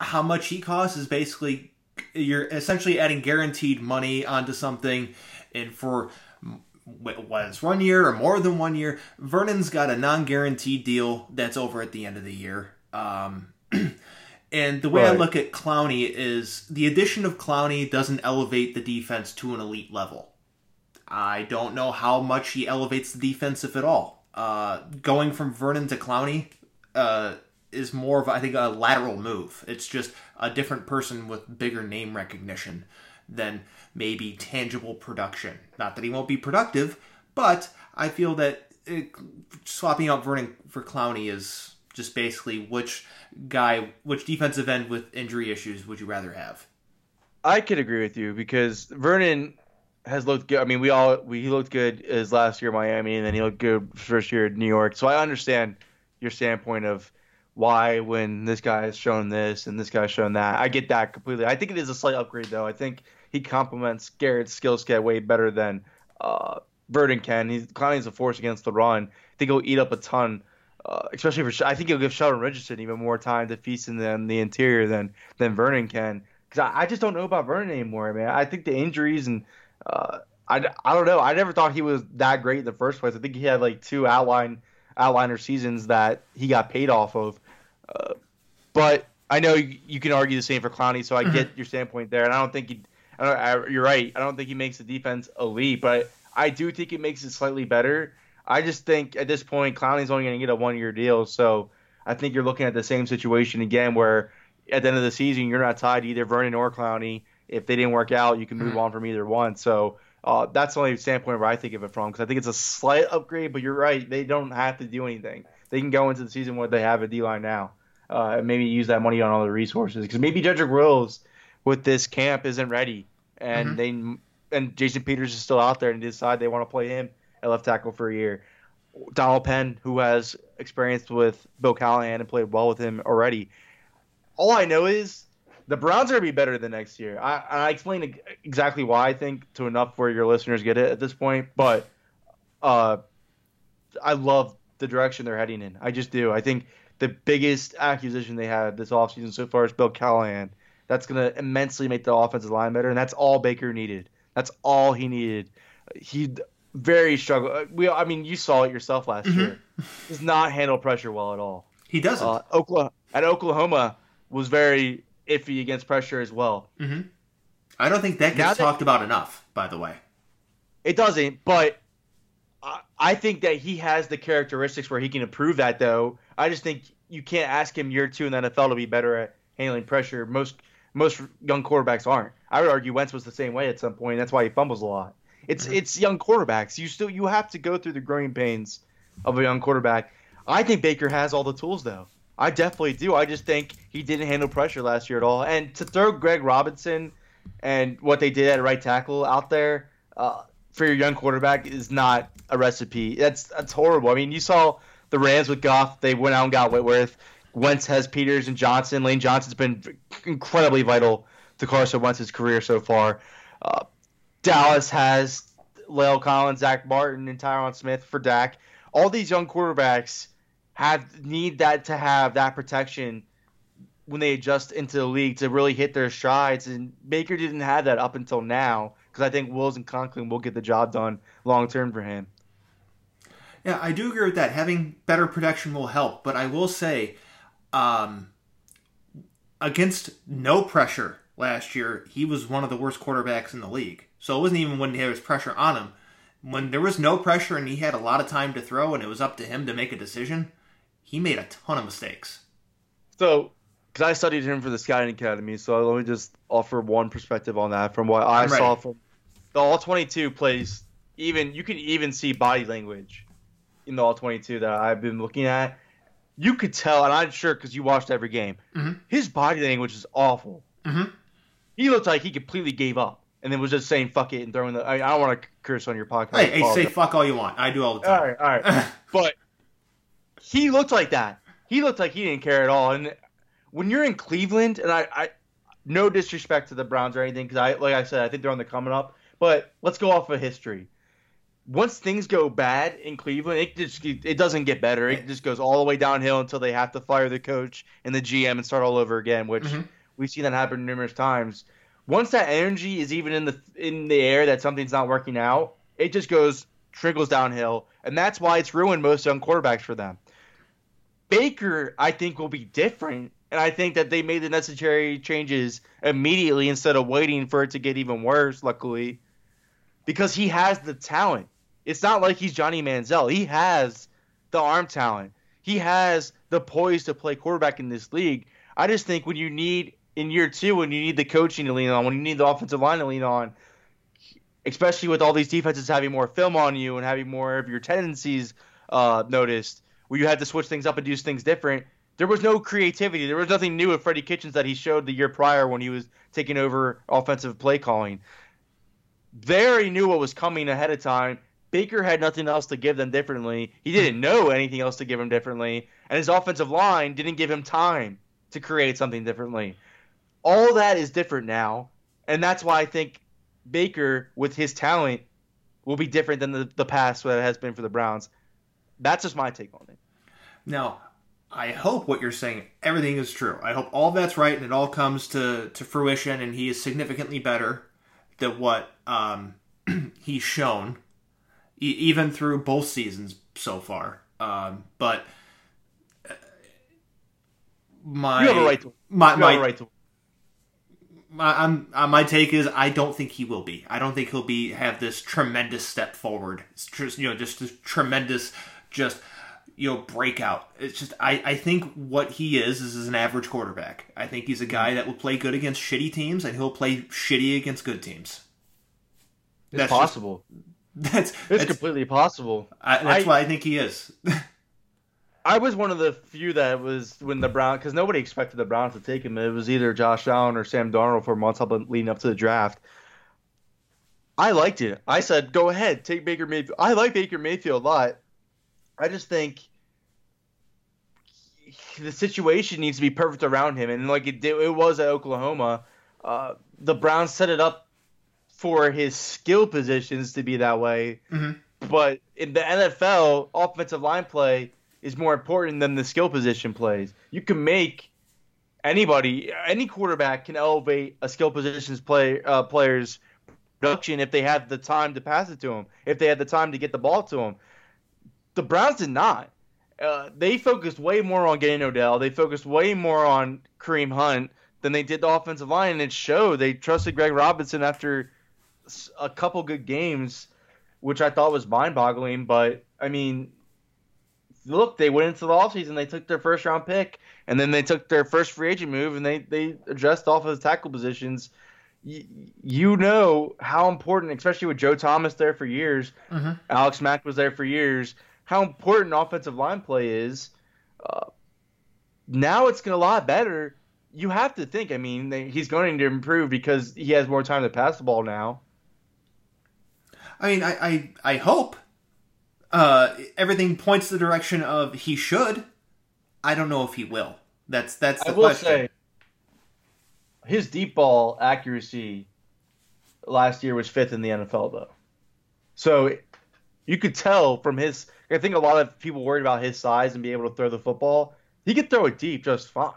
how much he costs is basically you're essentially adding guaranteed money onto something, and for whether it's one year or more than one year, Vernon's got a non-guaranteed deal that's over at the end of the year. Um, and the way right. I look at Clowney is the addition of Clowney doesn't elevate the defense to an elite level. I don't know how much he elevates the defense, if at all uh, going from Vernon to Clowney uh, is more of I think a lateral move. It's just a different person with bigger name recognition than maybe tangible production. Not that he won't be productive, but I feel that it, swapping out Vernon for Clowney is just basically which guy, which defensive end with injury issues would you rather have? I could agree with you because Vernon has looked good. I mean, we all we, he looked good his last year Miami, and then he looked good first year in New York. So I understand your standpoint of why when this guy has shown this and this guy's shown that. I get that completely. I think it is a slight upgrade though. I think he complements Garrett's skill set way better than uh, Vernon can. He's Clowney's a force against the run. I think he'll eat up a ton. Uh, especially for, I think he'll give Sheldon Richardson even more time to feast in the, in the interior than than Vernon can because I, I, just don't know about Vernon anymore, man. I think the injuries and uh, I, I don't know. I never thought he was that great in the first place. I think he had like two outline outliner seasons that he got paid off of. Uh, but I know you, you, can argue the same for Clowney, so I mm-hmm. get your standpoint there. And I don't think he, I don't, I, you're right. I don't think he makes the defense elite, but I do think it makes it slightly better. I just think at this point, Clowney's only going to get a one year deal. So I think you're looking at the same situation again where at the end of the season, you're not tied to either Vernon or Clowney. If they didn't work out, you can move mm-hmm. on from either one. So uh, that's the only standpoint where I think of it from because I think it's a slight upgrade, but you're right. They don't have to do anything. They can go into the season where they have a D line now uh, and maybe use that money on other resources because maybe Jedrick Wills with this camp isn't ready and mm-hmm. they and Jason Peters is still out there and decide they want to play him at left tackle for a year. Donald Penn, who has experience with Bill Callahan and played well with him already. All I know is the Browns are gonna be better than next year. I, I explained exactly why I think to enough where your listeners get it at this point, but uh, I love the direction they're heading in. I just do. I think the biggest acquisition they had this offseason so far is Bill Callahan. That's gonna immensely make the offensive line better, and that's all Baker needed. That's all he needed. He very struggle. Uh, we, I mean, you saw it yourself last mm-hmm. year. Does not handle pressure well at all. He doesn't. Uh, Oklahoma at Oklahoma was very iffy against pressure as well. Mm-hmm. I don't think that gets talked about enough. By the way, it doesn't. But I, I think that he has the characteristics where he can improve that. Though I just think you can't ask him year two in the NFL to be better at handling pressure. Most most young quarterbacks aren't. I would argue Wentz was the same way at some point. That's why he fumbles a lot. It's mm-hmm. it's young quarterbacks. You still you have to go through the growing pains of a young quarterback. I think Baker has all the tools though. I definitely do. I just think he didn't handle pressure last year at all. And to throw Greg Robinson and what they did at right tackle out there uh, for your young quarterback is not a recipe. That's that's horrible. I mean, you saw the Rams with Goff. They went out and got Whitworth. Wentz has Peters and Johnson. Lane Johnson's been incredibly vital to Carson Wentz's career so far. Uh, Dallas has La'el Collins, Zack Martin, and Tyron Smith for Dak. All these young quarterbacks have need that to have that protection when they adjust into the league to really hit their strides. And Baker didn't have that up until now because I think Wills and Conklin will get the job done long term for him. Yeah, I do agree with that. Having better protection will help, but I will say, um, against no pressure last year, he was one of the worst quarterbacks in the league. So it wasn't even when there was pressure on him. When there was no pressure and he had a lot of time to throw and it was up to him to make a decision, he made a ton of mistakes. So, because I studied him for the Scouting Academy, so let me just offer one perspective on that from what I saw from the All 22 plays. Even you can even see body language in the All 22 that I've been looking at. You could tell, and I'm sure because you watched every game, mm-hmm. his body language is awful. Mm-hmm. He looked like he completely gave up and then was just saying fuck it and throwing the. I, I don't want to curse on your podcast. Hey, hey say fuck all you want. I do all the time. All right, all right. but he looked like that. He looked like he didn't care at all. And when you're in Cleveland, and I, I no disrespect to the Browns or anything, because I, like I said, I think they're on the coming up. But let's go off of history. Once things go bad in Cleveland, it just it doesn't get better. It just goes all the way downhill until they have to fire the coach and the GM and start all over again. Which mm-hmm. we've seen that happen numerous times. Once that energy is even in the in the air that something's not working out, it just goes trickles downhill, and that's why it's ruined most young quarterbacks for them. Baker, I think, will be different. And I think that they made the necessary changes immediately instead of waiting for it to get even worse, luckily, because he has the talent. It's not like he's Johnny Manziel. He has the arm talent, he has the poise to play quarterback in this league. I just think when you need, in year two, when you need the coaching to lean on, when you need the offensive line to lean on, especially with all these defenses having more film on you and having more of your tendencies uh, noticed, where you had to switch things up and do things different. There was no creativity. There was nothing new with Freddie Kitchens that he showed the year prior when he was taking over offensive play calling. There, he knew what was coming ahead of time. Baker had nothing else to give them differently. He didn't know anything else to give him differently, and his offensive line didn't give him time to create something differently. All that is different now, and that's why I think Baker, with his talent, will be different than the, the past that has been for the Browns. That's just my take on it. Now, I hope what you're saying, everything is true. I hope all that's right and it all comes to, to fruition and he is significantly better than what um, he's shown, e- even through both seasons so far. Um, but uh, my You have a right to. my my, right to. my I'm, uh, my take is I don't think he will be. I don't think he'll be have this tremendous step forward. It's just, you know, just this tremendous, just you know, breakout. It's just I I think what he is is, is an average quarterback. I think he's a guy that will play good against shitty teams and he'll play shitty against good teams. It's That's just- possible. That's it's that's, completely possible. I, that's I- what I think he is. I was one of the few that was when the Browns, because nobody expected the Browns to take him. It was either Josh Allen or Sam Darnold for months up leading up to the draft. I liked it. I said, go ahead, take Baker Mayfield. I like Baker Mayfield a lot. I just think the situation needs to be perfect around him, and like it did, it was at Oklahoma. Uh, the Browns set it up for his skill positions to be that way, Mhm. but in the NFL, offensive line play is more important than the skill position plays. You can make anybody, any quarterback can elevate a skill positions play uh, player's production if they have the time to pass it to him, if they had the time to get the ball to him. The Browns did not. Uh, they focused way more on getting Odell. They focused way more on Kareem Hunt than they did the offensive line, and it showed. They trusted Greg Robinson after a couple good games, which I thought was mind-boggling. But I mean, look, they went into the offseason, they took their first round pick, and then they took their first free agent move, and they they addressed offensive tackle positions. Y- you know how important, especially with Joe Thomas there for years, Mhm. Alex Mack was there for years, how important offensive line play is. Uh, now it's a lot better. You have to think. I mean, he's going to improve because he has more time to pass the ball now. I mean, I I, I hope uh, everything points the direction of he should. I don't know if he will. That's that's the I will question. say his deep ball accuracy last year was fifth in the NFL, though. So you could tell from his. I think a lot of people worried about his size and being able to throw the football. He could throw it deep just fine.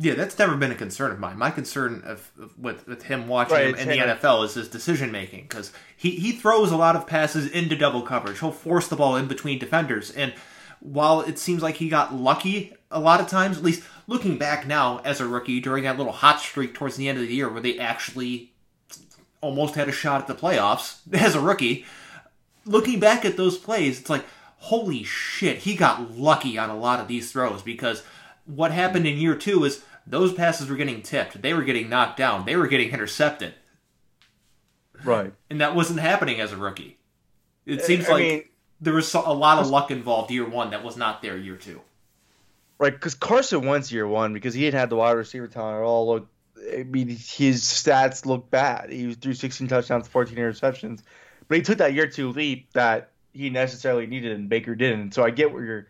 Yeah, that's never been a concern of mine. My concern of, of- with, with him watching Right, him in the. NFL is his decision making because he, he throws a lot of passes into double coverage. He'll force the ball in between defenders, and while it seems like he got lucky a lot of times, at least looking back now as a rookie during that little hot streak towards the end of the year where they actually almost had a shot at the playoffs as a rookie. Looking back at those plays, it's like holy shit, he got lucky on a lot of these throws because what happened in year two is those passes were getting tipped, they were getting knocked down, they were getting intercepted, Right. and that wasn't happening as a rookie. It seems I like mean- there was a lot of luck involved year one that was not there year two. Right, because Carson Wentz year one, because he didn't have the wide receiver talent at all. Look, I mean, his stats look bad. He threw 16 touchdowns, 14 interceptions, but he took that year two leap that he necessarily needed, and Baker didn't. So I get where you're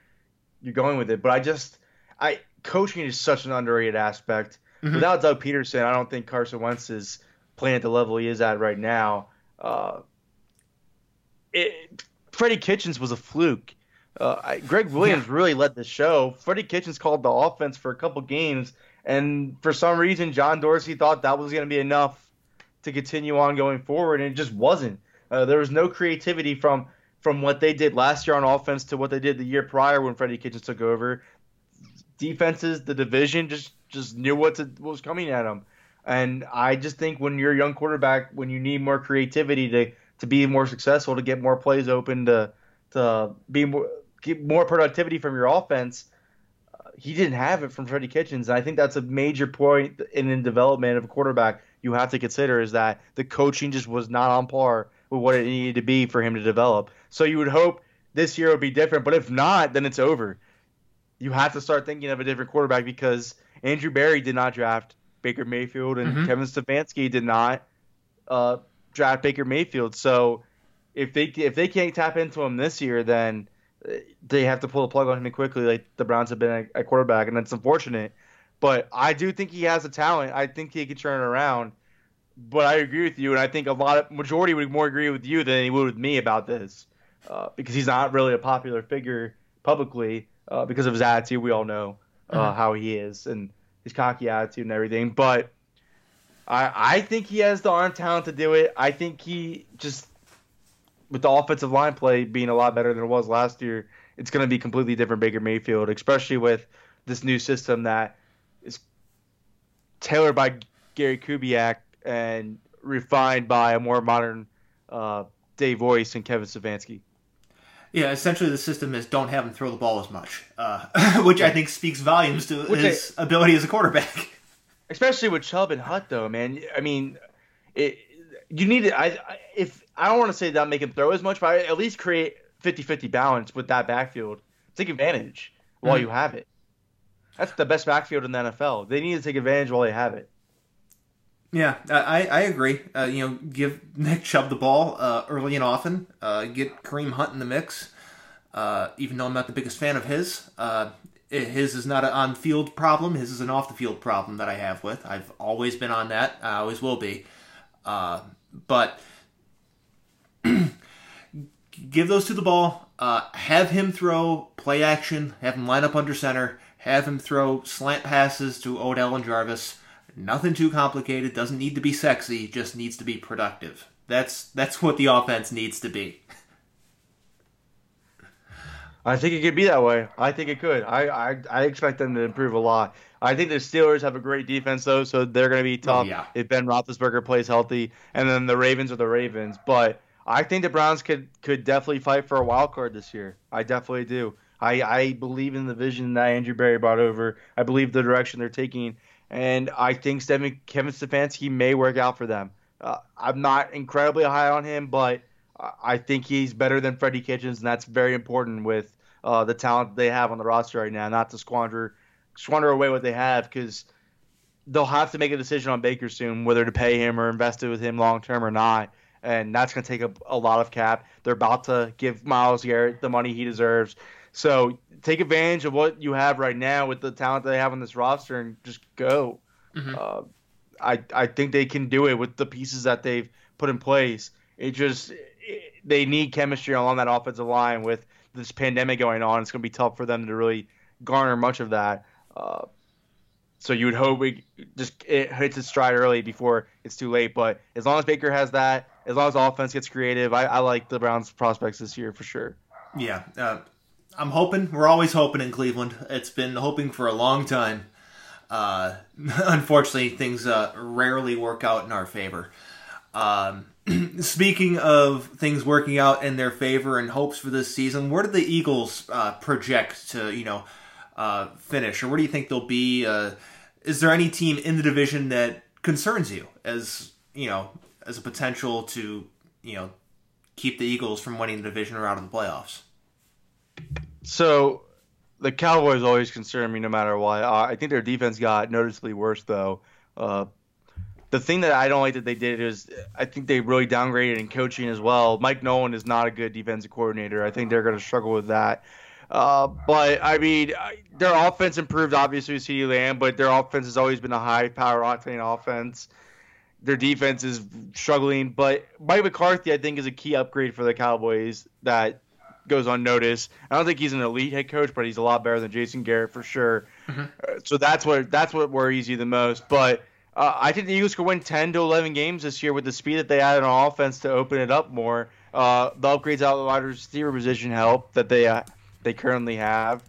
you're going with it, but I just, I coaching is such an underrated aspect. Mhm. Without Doug Pederson, I don't think Carson Wentz is playing at the level he is at right now. Uh, it, Freddie Kitchens was a fluke. Uh, I, Gregg Williams really led the show. Freddie Kitchens called the offense for a couple games, and for some reason, John Dorsey thought that was going to be enough to continue on going forward, and it just wasn't. Uh, there was no creativity from from what they did last year on offense to what they did the year prior when Freddie Kitchens took over. Defenses, the division just just knew what, to, what was coming at them, and I just think when you're a young quarterback, when you need more creativity to to be more successful, to get more plays open, to to be more get more productivity from your offense. uh, He didn't have it from Freddie Kitchens, and I think that's a major point in the development of a quarterback you have to consider is that the coaching just was not on par with what it needed to be for him to develop. So you would hope this year would be different, but if not, then it's over. You have to start thinking of a different quarterback because Andrew Berry did not draft Baker Mayfield, and Mhm. Kevin Stefanski did not uh, draft Baker Mayfield. So if they if they can't tap into him this year, then uh, they have to pull the plug on him quickly, like the Browns have been at, at quarterback, and that's unfortunate. But I do think he has a talent. I think he can turn it around. But I agree with you, and I think a lot of majority would more agree with you than he would with me about this, uh, because he's not really a popular figure publicly. uh, because of his attitude. We all know uh, mm-hmm. how he is and his cocky attitude and everything. But I I think he has the arm talent to do it. I think he just with the offensive line play being a lot better than it was last year, it's going to be completely different Baker Mayfield, especially with this new system that is tailored by Gary Kubiak and refined by a more modern uh, Dave Voice and Kevin Stefanski. Yeah, essentially the system is don't have him throw the ball as much, uh, which I think speaks volumes to which his I, ability as a quarterback. Especially with Chubb and Hunt, though, man. I mean, it, you need to. I, if I don't want to say not make him throw as much, but at least create 50-50 balance with that backfield. Take advantage while mm-hmm. you have it. That's the best backfield in the NFL. They need to take advantage while they have it. Yeah, I, I agree. Uh, you know, give Nick Chubb the ball uh, early and often. Uh, get Kareem Hunt in the mix. Uh, even though I'm not the biggest fan of his, uh, his is not an on-field problem. His is an off-the-field problem that I have with. I've always been on that. I always will be. Uh, but give those to the ball. have him throw play action. Have him line up under center. Have him throw slant passes to Odell and Jarvis Nothing too complicated, doesn't need to be sexy, just needs to be productive. That's that's what the offense needs to be. I think it could be that way. I think it could. I, I, I expect them to improve a lot. I think the Steelers have a great defense though, so they're going to be oh, tough yeah. if Ben Roethlisberger plays healthy, and then the Ravens are the Ravens. But I think the Browns could could definitely fight for a wild card this year. I definitely do. I, I believe in the vision that Andrew Berry brought over. I believe the direction they're taking, and I think Kevin Stefanski may work out for them. Uh, I'm not incredibly high on him, but I think he's better than Freddie Kitchens, and that's very important with uh, the talent they have on the roster right now. Not to squander squander away what they have, because they'll have to make a decision on Baker soon, whether to pay him or invest it with him long term or not. And that's going to take a, a lot of cap. They're about to give Myles Garrett the money he deserves. So take advantage of what you have right now with the talent they have on this roster and just go. Mm-hmm. Uh, I I think they can do it with the pieces that they've put in place. It just it, they need chemistry along that offensive line with this pandemic going on. It's going to be tough for them to really garner much of that. Uh, so you would hope it just it hits its stride early before it's too late. But as long as Baker has that, as long as offense gets creative, I, I like the Browns' prospects this year for sure. Yeah, uh, I'm hoping. We're always hoping in Cleveland. It's been hoping for a long time. Uh, unfortunately, things uh, rarely work out in our favor. Um, speaking of things working out in their favor and hopes for this season, where do the Eagles uh, project to you know uh, finish, or where do you think they'll be? Uh, is there any team in the division that concerns you as you know as a potential to you know keep the Eagles from winning the division or out of the playoffs? So the Cowboys always concern me no matter what. Uh, I think their defense got noticeably worse though. Uh, the thing that I don't like that they did is I think they really downgraded in coaching as well. Mike Nolan is not a good defensive coordinator. I think they're going to struggle with that. Uh, but I mean, their offense improved obviously with CeeDee Lamb, but their offense has always been a high power octane offense. Their defense is struggling, but Mike McCarthy I think is a key upgrade for the Cowboys that goes unnoticed. I don't think he's an elite head coach, but he's a lot better than Jason Garrett for sure. Mm-hmm. Uh, so that's what that's what worries you the most. But uh, I think the Eagles could win 10 to 11 games this year with the speed that they added on offense to open it up more. Uh, the upgrades out of the wide receiver position help that they uh, they currently have.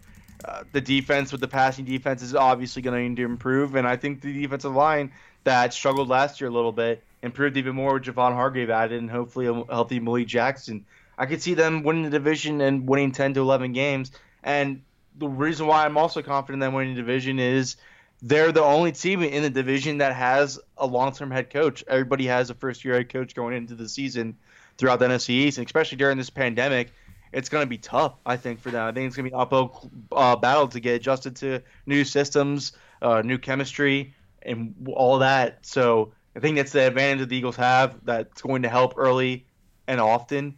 Uh, the defense with the passing defense is obviously going to need to improve, and I think the defensive line that struggled last year a little bit improved even more with Javon Hargrave added, and hopefully a healthy Malik Jackson I could see them winning the division and winning 10 to 11 games. And the reason why I'm also confident in winning the division is they're the only team in the division that has a long-term head coach. Everybody has a first-year head coach going into the season throughout the NFC East, and especially during this pandemic. It's going to be tough, I think, for them. I think it's going to be an uphill uh, battle to get adjusted to new systems, uh, new chemistry, and all that. So I think that's the advantage that the Eagles have that's going to help early and often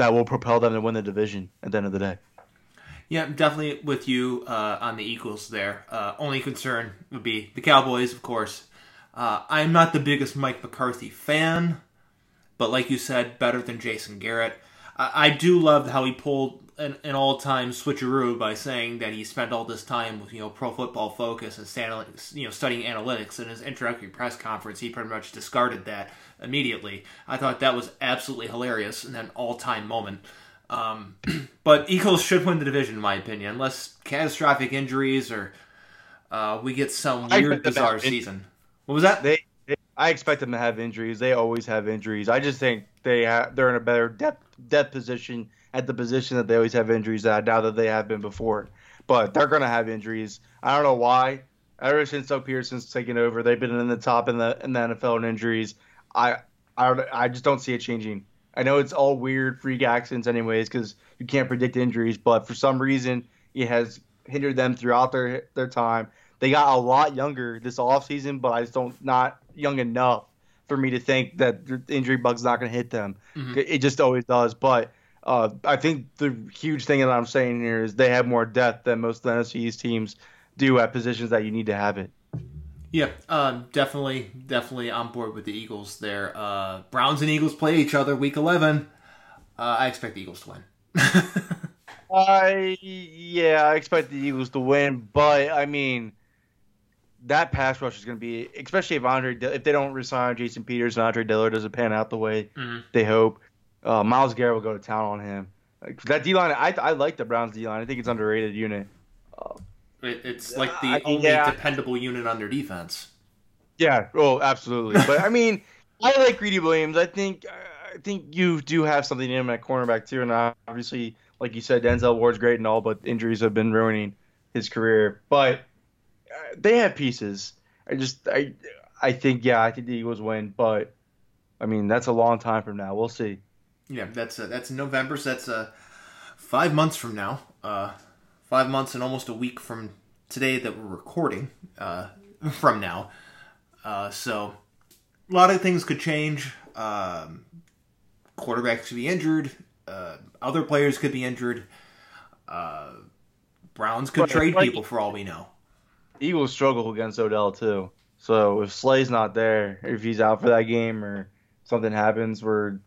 that will propel them to win the division at the end of the day. Yeah, definitely with you uh, on the Eagles there. Uh, only concern would be the Cowboys, of course. Uh, I'm not the biggest Mike McCarthy fan, but like you said, better than Jason Garrett. I, I do love how he pulled an, an all-time switcheroo by saying that he spent all this time with you know Pro Football Focus and you know studying analytics. In his introductory press conference, he pretty much discarded that immediately. I thought that was absolutely hilarious and an all-time moment. Um, but Eagles should win the division, in my opinion, unless catastrophic injuries or uh, we get some weird, bizarre season. What was that? They, they, I expect them to have injuries. They always have injuries. I just think they ha- they're in a better depth depth position at the position that they always have injuries at now that they have been before. But they're going to have injuries. I don't know why. Ever since Doug Pederson's taken over, they've been in the top in the in the NFL in injuries. I I, I just don't see it changing. I know it's all weird freak accidents, anyways, because you can't predict injuries. But for some reason, it has hindered them throughout their their time. They got a lot younger this offseason, but I just don't not young enough for me to think that the injury bug's not going to hit them. Mm-hmm. It just always does. But uh, I think the huge thing that I'm saying here is they have more depth than most of the NFC East teams do at positions that you need to have it. Yeah, um, definitely, definitely on board with the Eagles there. Uh, Browns and Eagles play each other week 11. Uh, I expect the Eagles to win. I yeah, I expect the Eagles to win, but I mean that pass rush is going to be, especially if Andre, if they don't resign Jason Peters and Andre Dillard doesn't pan out the way mm-hmm. they hope. Uh, Myles Garrett will go to town on him. Like, that D line, I I like the Browns D line. I think it's underrated unit. Uh, it, it's like the uh, only yeah. dependable unit on their defense. Yeah. Oh, absolutely. but I mean, I like Greedy Williams. I think I think you do have something in him at cornerback too, and obviously, like you said, Denzel Ward's great and all, but injuries have been ruining his career. But uh, they have pieces. I just I I think yeah, I think the Eagles win, but I mean that's a long time from now. We'll see. Yeah, that's uh, that's November. So that's uh, five months from now. Uh, five months and almost a week from today that we're recording. Uh, from now, uh, so a lot of things could change. Um, quarterbacks could be injured. Uh, other players could be injured. Uh, Browns could but trade like, people for all we know. Eagles struggle against Odell too. So if Slay's not there, if he's out for that game or something happens where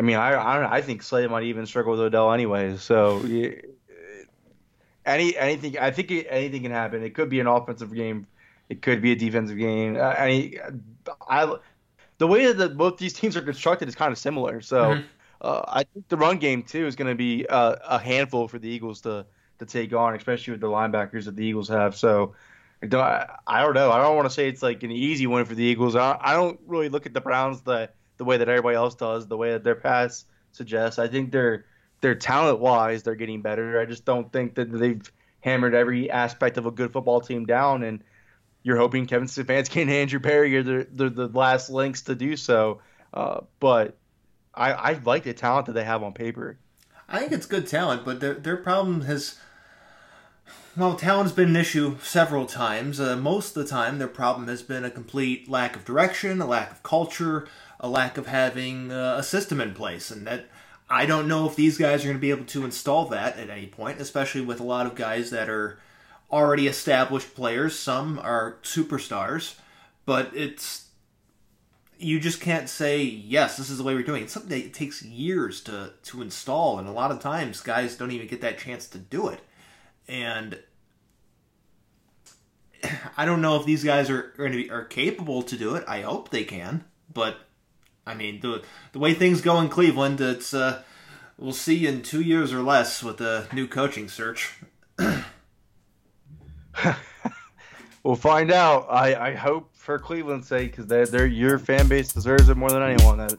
I mean, I I, I think Slay might even struggle with Odell anyway. So any anything, I think anything can happen. It could be an offensive game. It could be a defensive game. Uh, any, I, the way that both these teams are constructed is kind of similar. So mm-hmm. uh, I think the run game too is going to be uh, a handful for the Eagles to to take on, especially with the linebackers that the Eagles have. So I don't, I don't know. I don't want to say it's like an easy win for the Eagles. I, I don't really look at the Browns the the way that everybody else does, the way that their pass suggests. I think they're they're talent wise, they're getting better. I just don't think that they've hammered every aspect of a good football team down, and you're hoping Kevin Stefanski and Andrew Berry are the, the, the last links to do so. Uh, but I, I like the talent that they have on paper. I think it's good talent, but their their problem has well, talent's been an issue several times. Uh, most of the time, their problem has been a complete lack of direction, a lack of culture, a lack of having uh, a system in place, and that I don't know if these guys are going to be able to install that at any point, especially with a lot of guys that are already established players. Some are superstars, but it's you just can't say yes. This is the way we're doing. It's something that takes years to to install, and a lot of times guys don't even get that chance to do it. And I don't know if these guys are to be are capable to do it. I hope they can, but I mean, the the way things go in Cleveland, it's uh, we'll see in two years or less with the new coaching search. we'll find out. I, I hope for Cleveland's sake because their your fan base deserves it more than anyone. That.